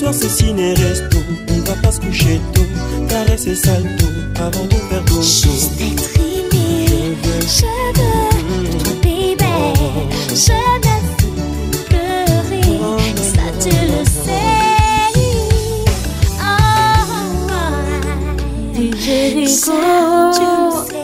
soir c'est ciné resto. On va pas se coucher tôt. Caresser salto avant de faire dodo. Juste être aimé. Je veux ton bébé. Je ne veux pleurer. Ça tu le sais. Oh, DJ Rico. Tu le sais.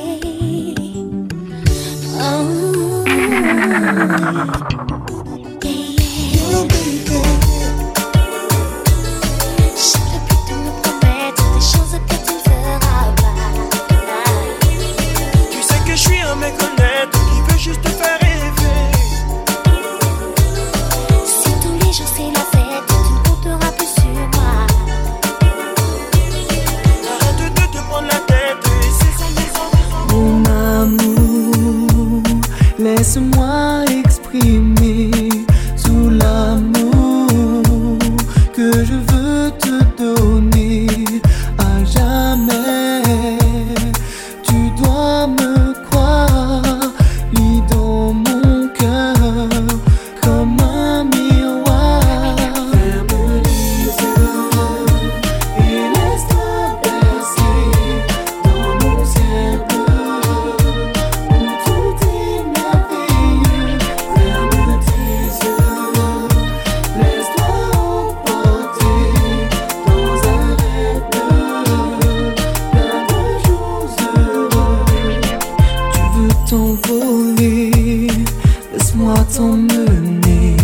Laisse-moi t'emmener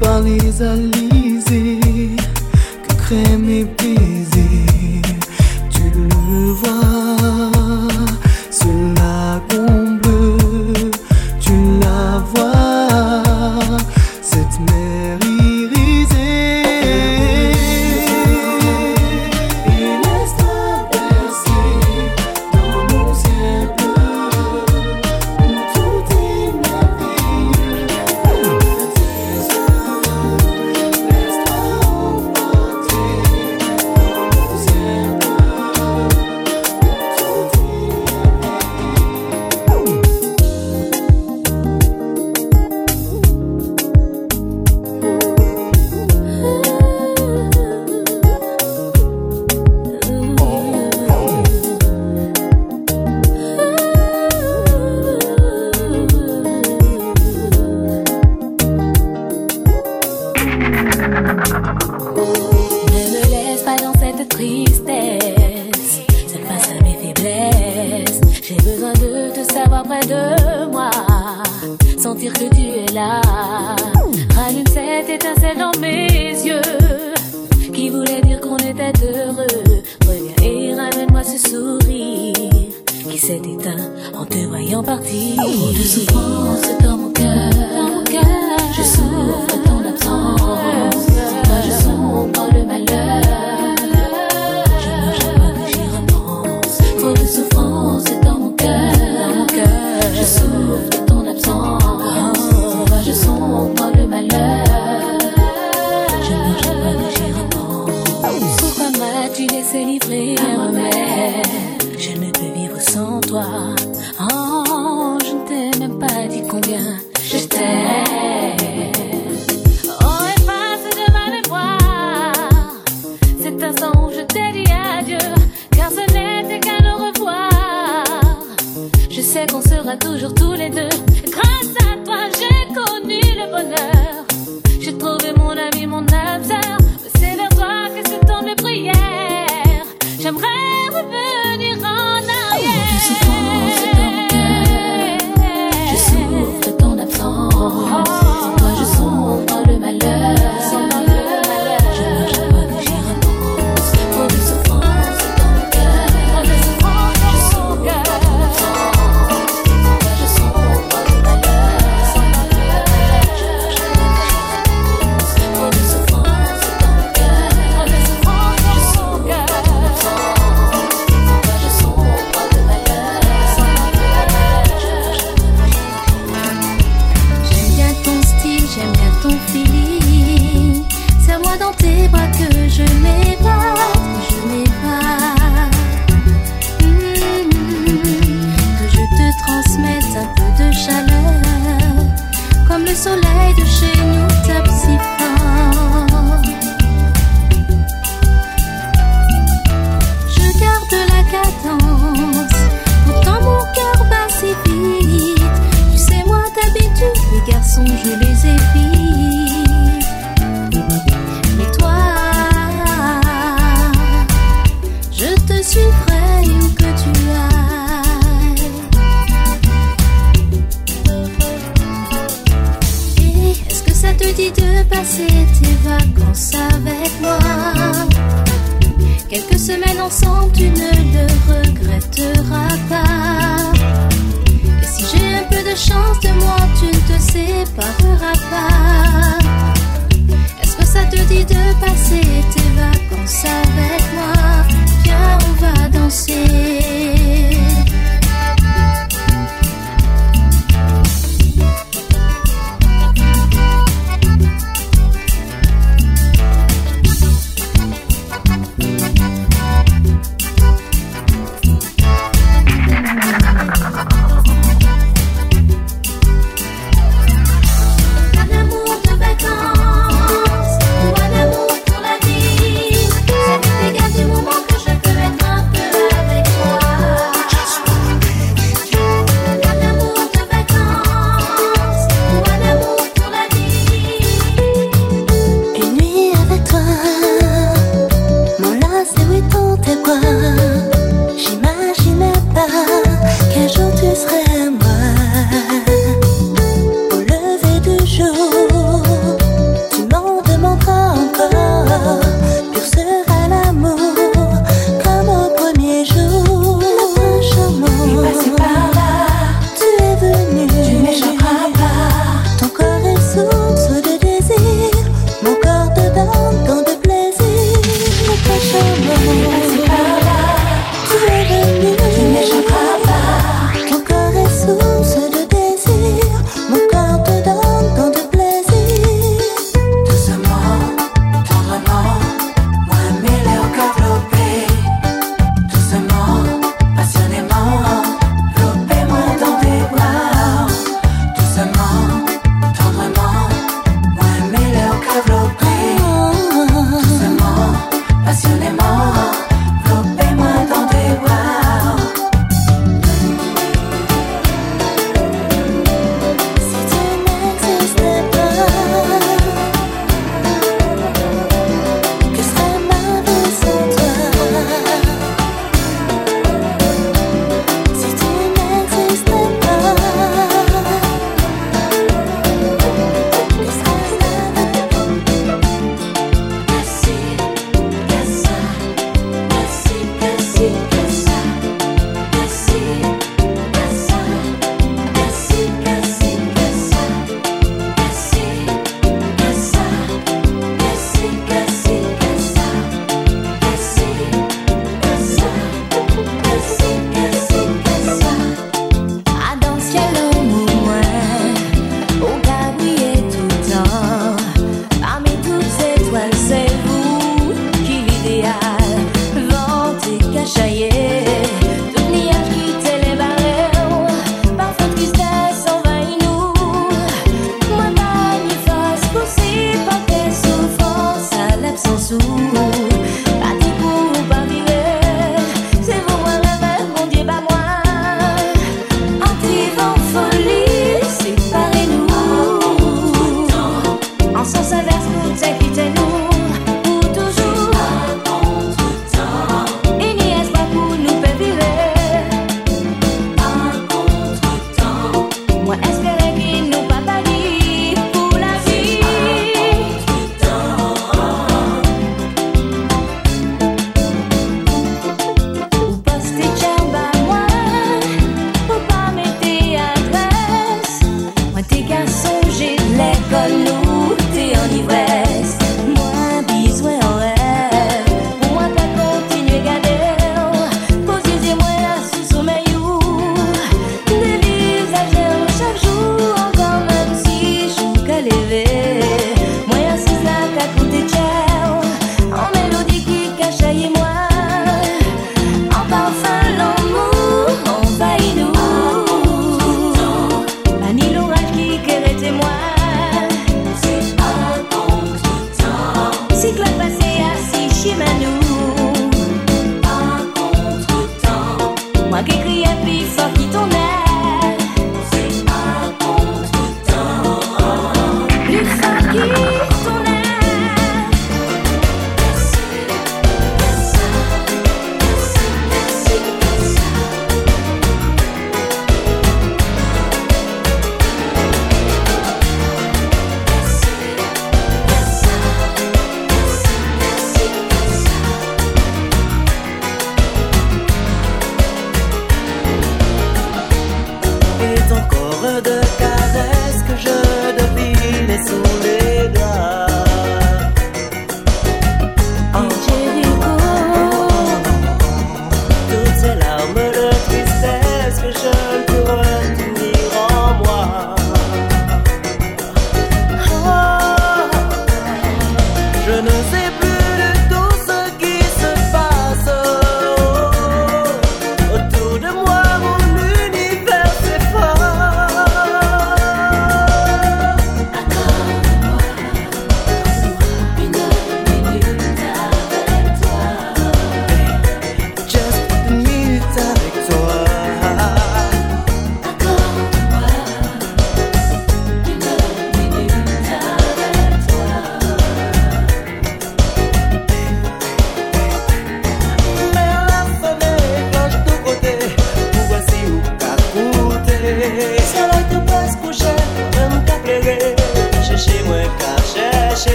par les alizés que créent mes pays. You.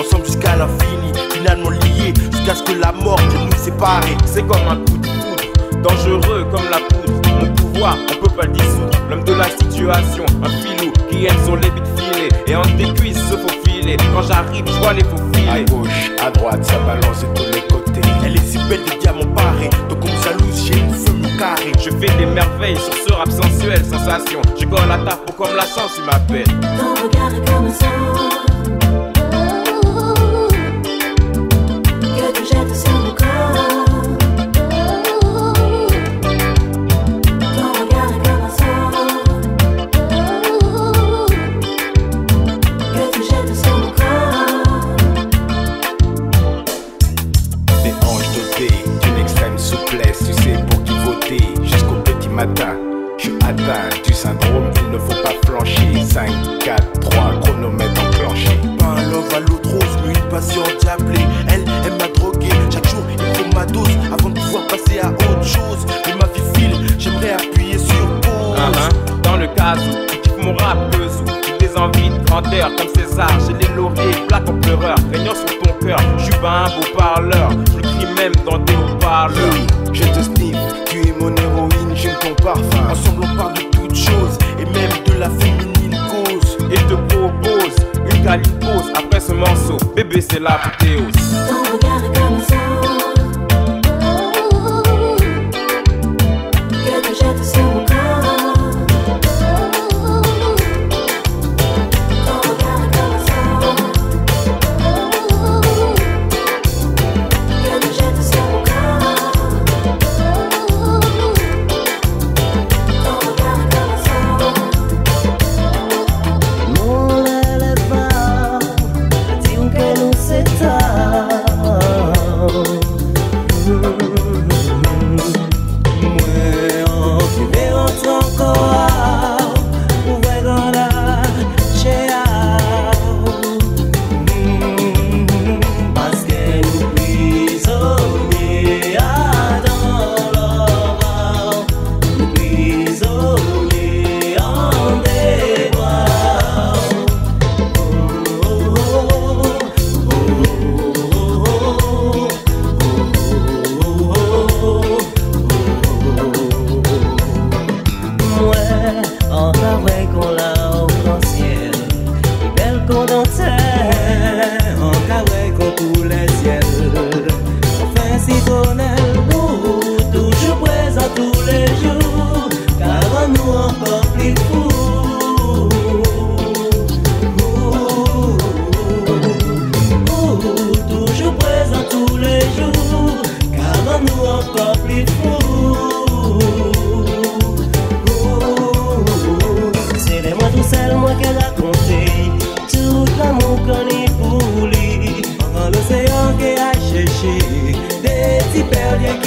Ensemble jusqu'à l'infini. finalement liés jusqu'à ce que la mort nous séparer. C'est comme un coup de foudre, dangereux comme la poudre. Mon pouvoir, on peut pas le dissoudre. L'homme de la situation, un filou qui aime son lébit filet et entre tes cuisses se faufiler. Quand j'arrive, je vois les faux À filets. gauche, à droite, ça balance de tous les côtés. Elle est si belle de diamants parés, donc comme jalouse, j'ai une feu carré. Je fais des merveilles sur ce rap sensuel, sensation. Je colle à ta peau comme la chance, tu m'appelles. Ton regard est comme un sang rebellion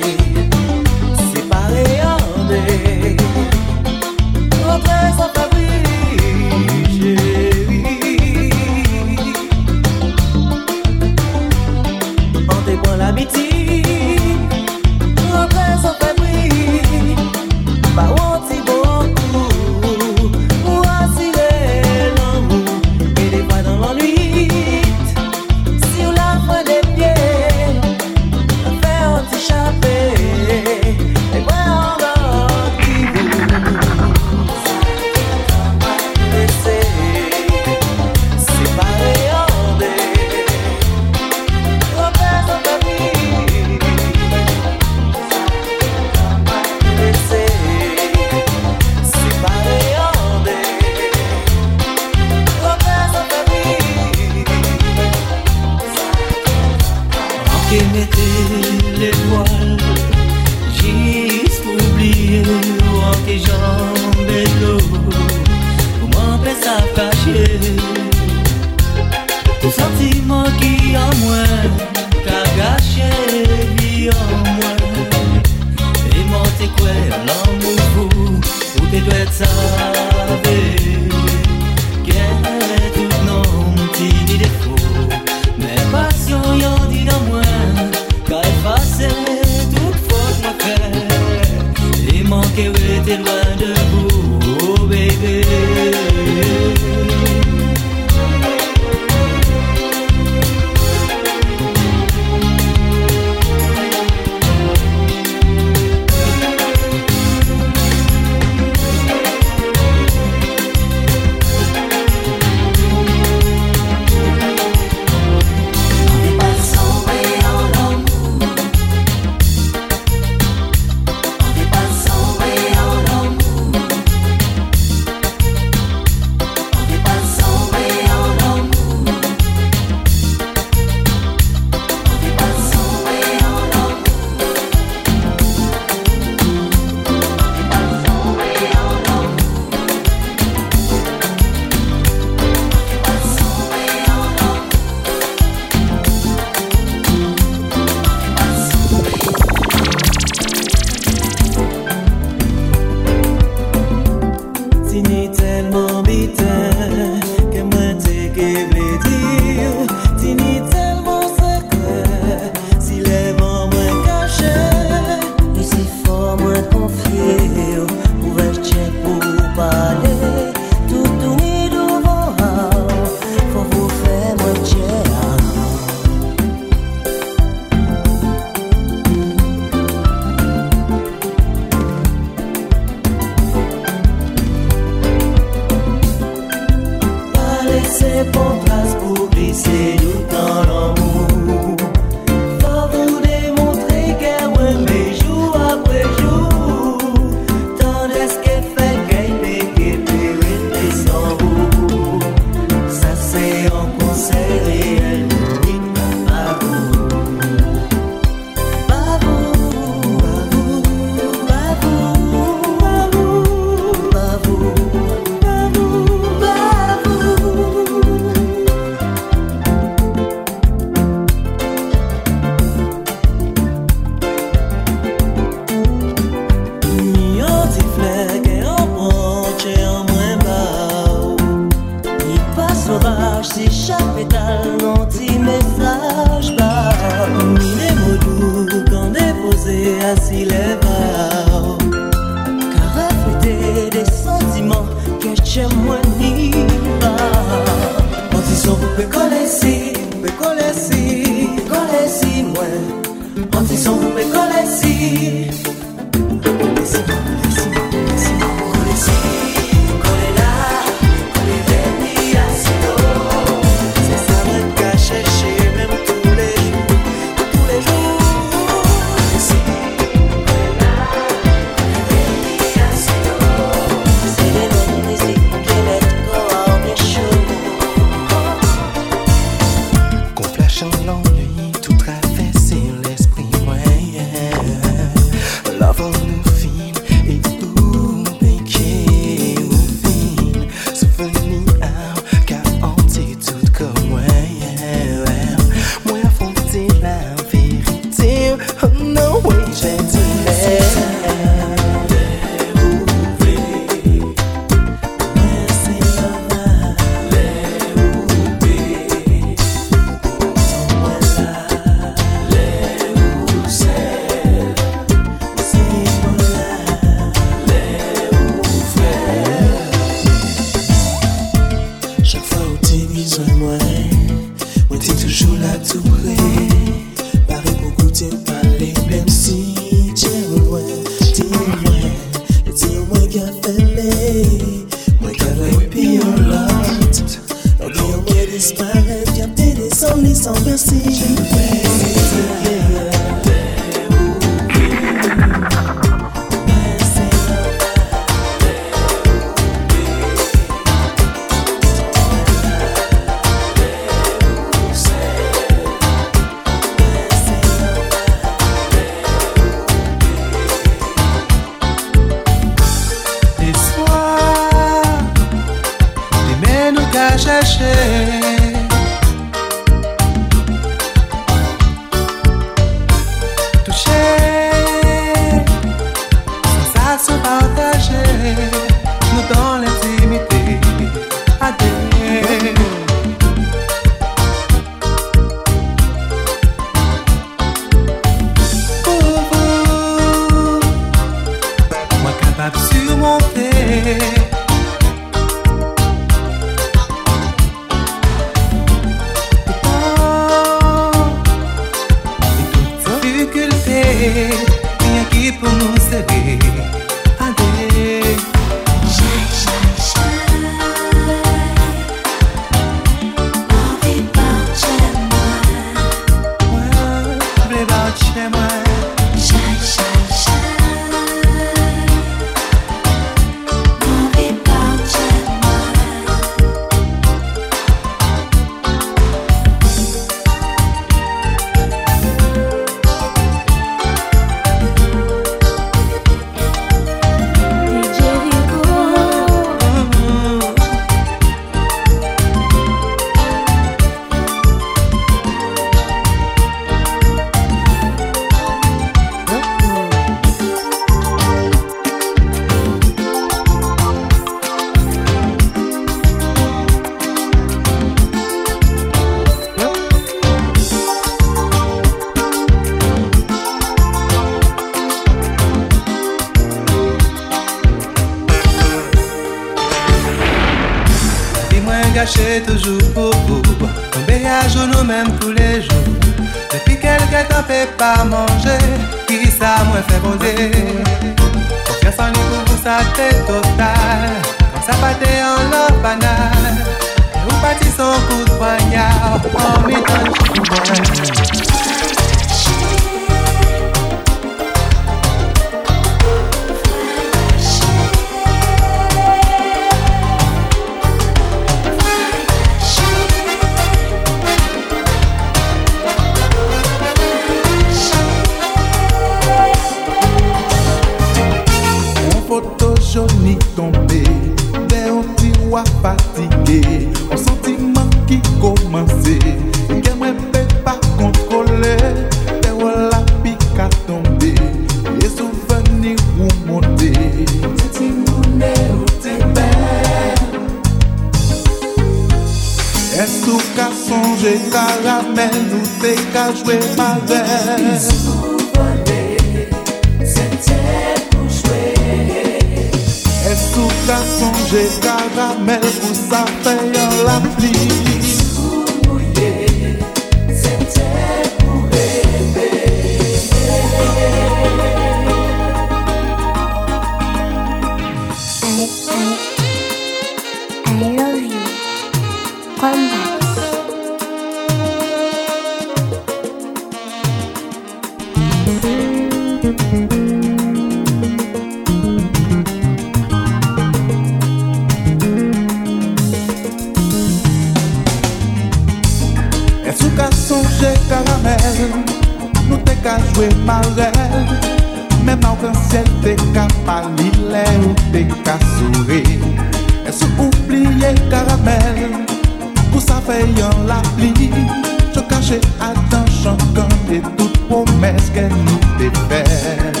Satan chankan de tout promes Ken nou te fèl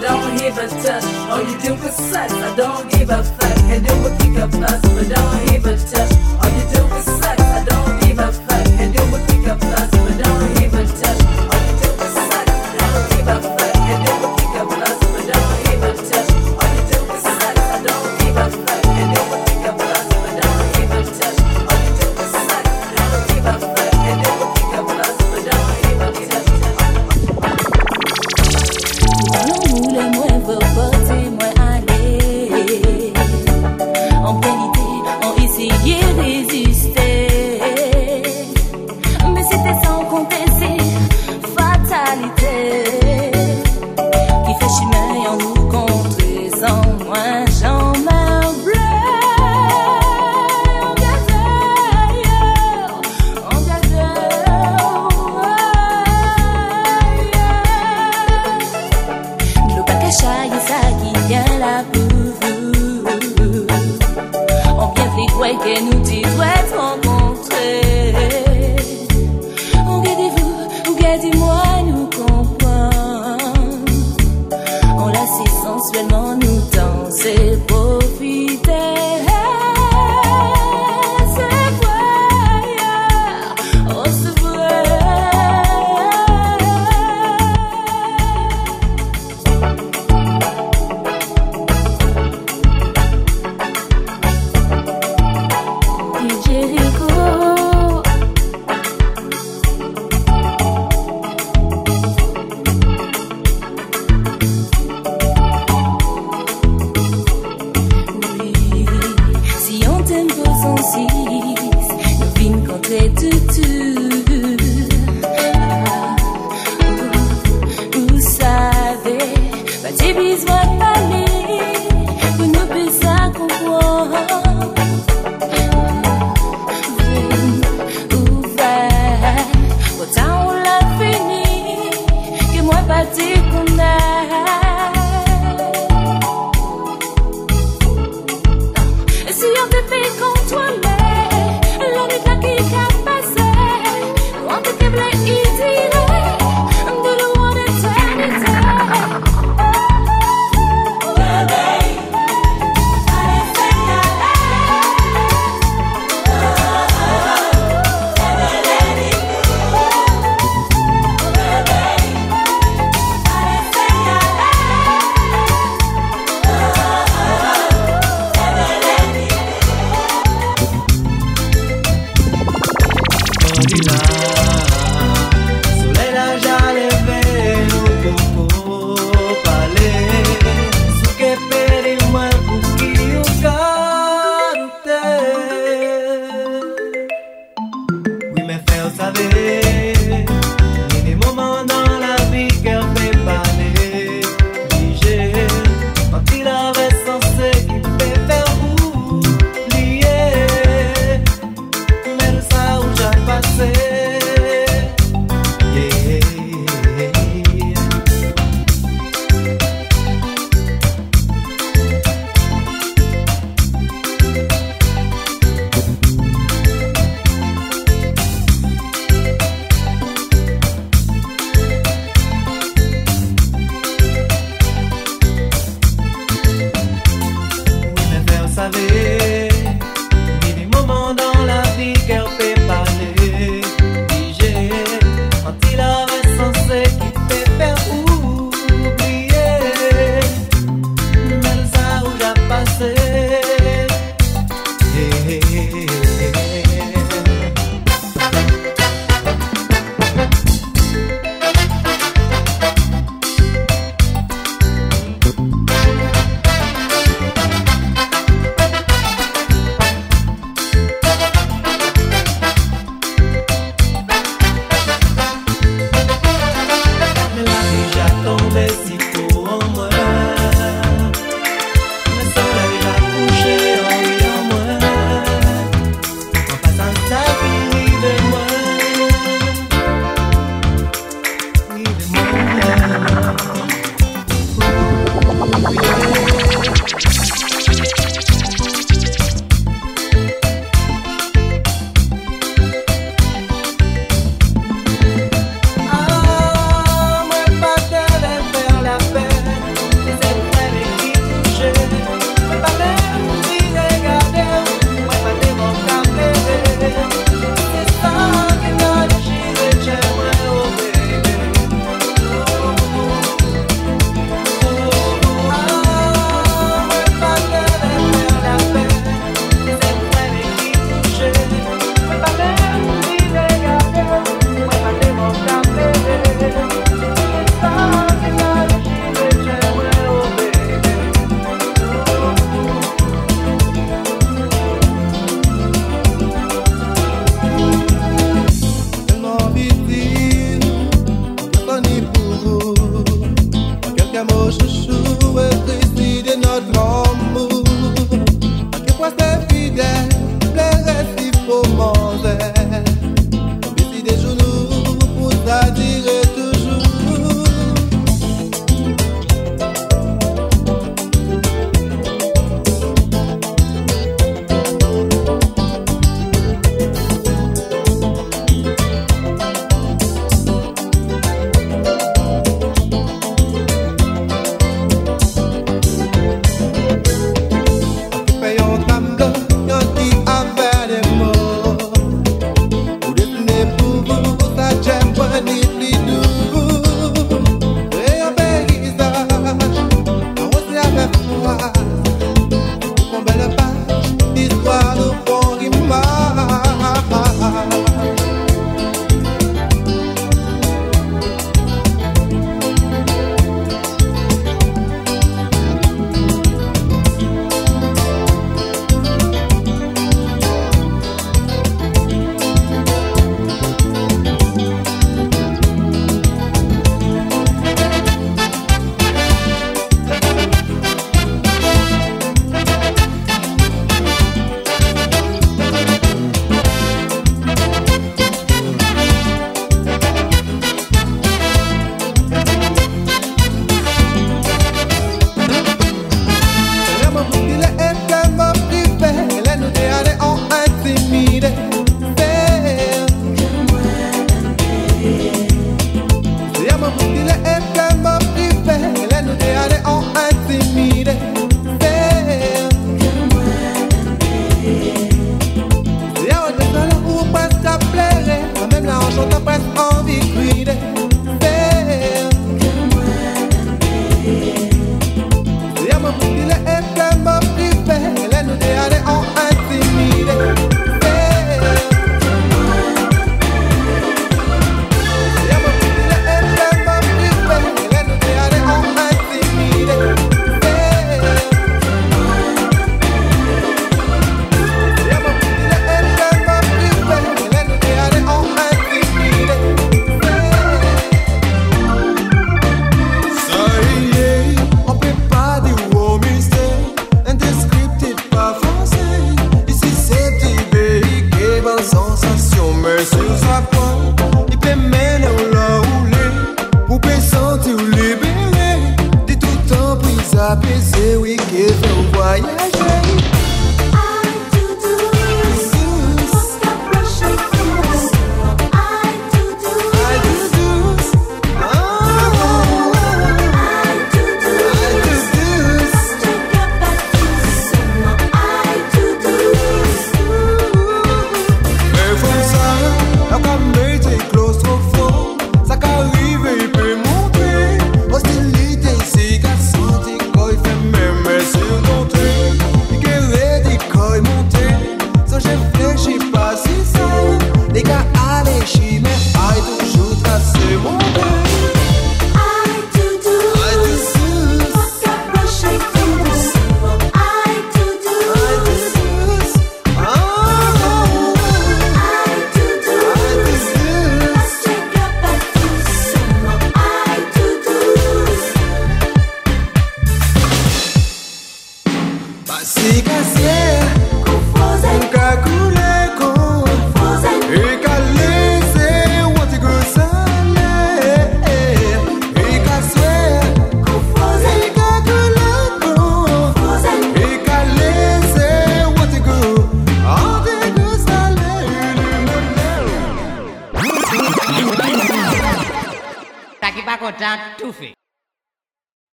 Don't give a touch. All you do is sex, I don't give a fuck. Can do a kick of us, but don't give a touch. All you do is